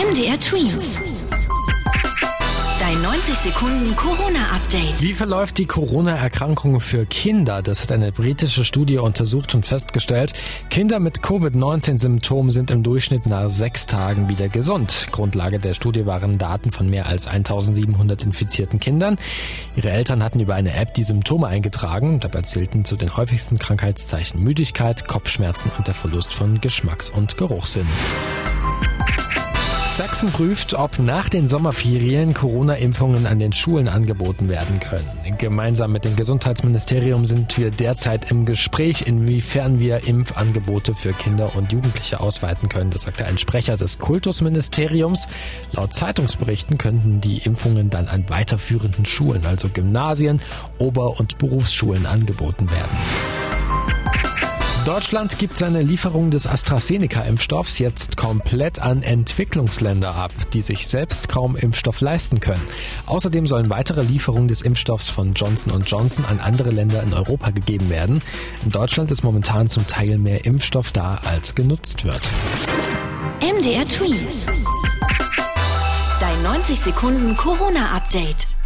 MDR Twins. Dein 90 Sekunden Corona-Update. Wie verläuft die Corona-Erkrankung für Kinder? Das hat eine britische Studie untersucht und festgestellt, Kinder mit Covid-19-Symptomen sind im Durchschnitt nach sechs Tagen wieder gesund. Grundlage der Studie waren Daten von mehr als 1700 infizierten Kindern. Ihre Eltern hatten über eine App die Symptome eingetragen. Dabei zählten zu den häufigsten Krankheitszeichen Müdigkeit, Kopfschmerzen und der Verlust von Geschmacks- und Geruchssinn. Sachsen prüft, ob nach den Sommerferien Corona-Impfungen an den Schulen angeboten werden können. Gemeinsam mit dem Gesundheitsministerium sind wir derzeit im Gespräch, inwiefern wir Impfangebote für Kinder und Jugendliche ausweiten können. Das sagte ein Sprecher des Kultusministeriums. Laut Zeitungsberichten könnten die Impfungen dann an weiterführenden Schulen, also Gymnasien, Ober- und Berufsschulen angeboten werden. Deutschland gibt seine Lieferung des AstraZeneca-Impfstoffs jetzt komplett an Entwicklungsländer ab, die sich selbst kaum Impfstoff leisten können. Außerdem sollen weitere Lieferungen des Impfstoffs von Johnson Johnson an andere Länder in Europa gegeben werden. In Deutschland ist momentan zum Teil mehr Impfstoff da, als genutzt wird. MDR Tweet. Dein 90 Sekunden Corona-Update.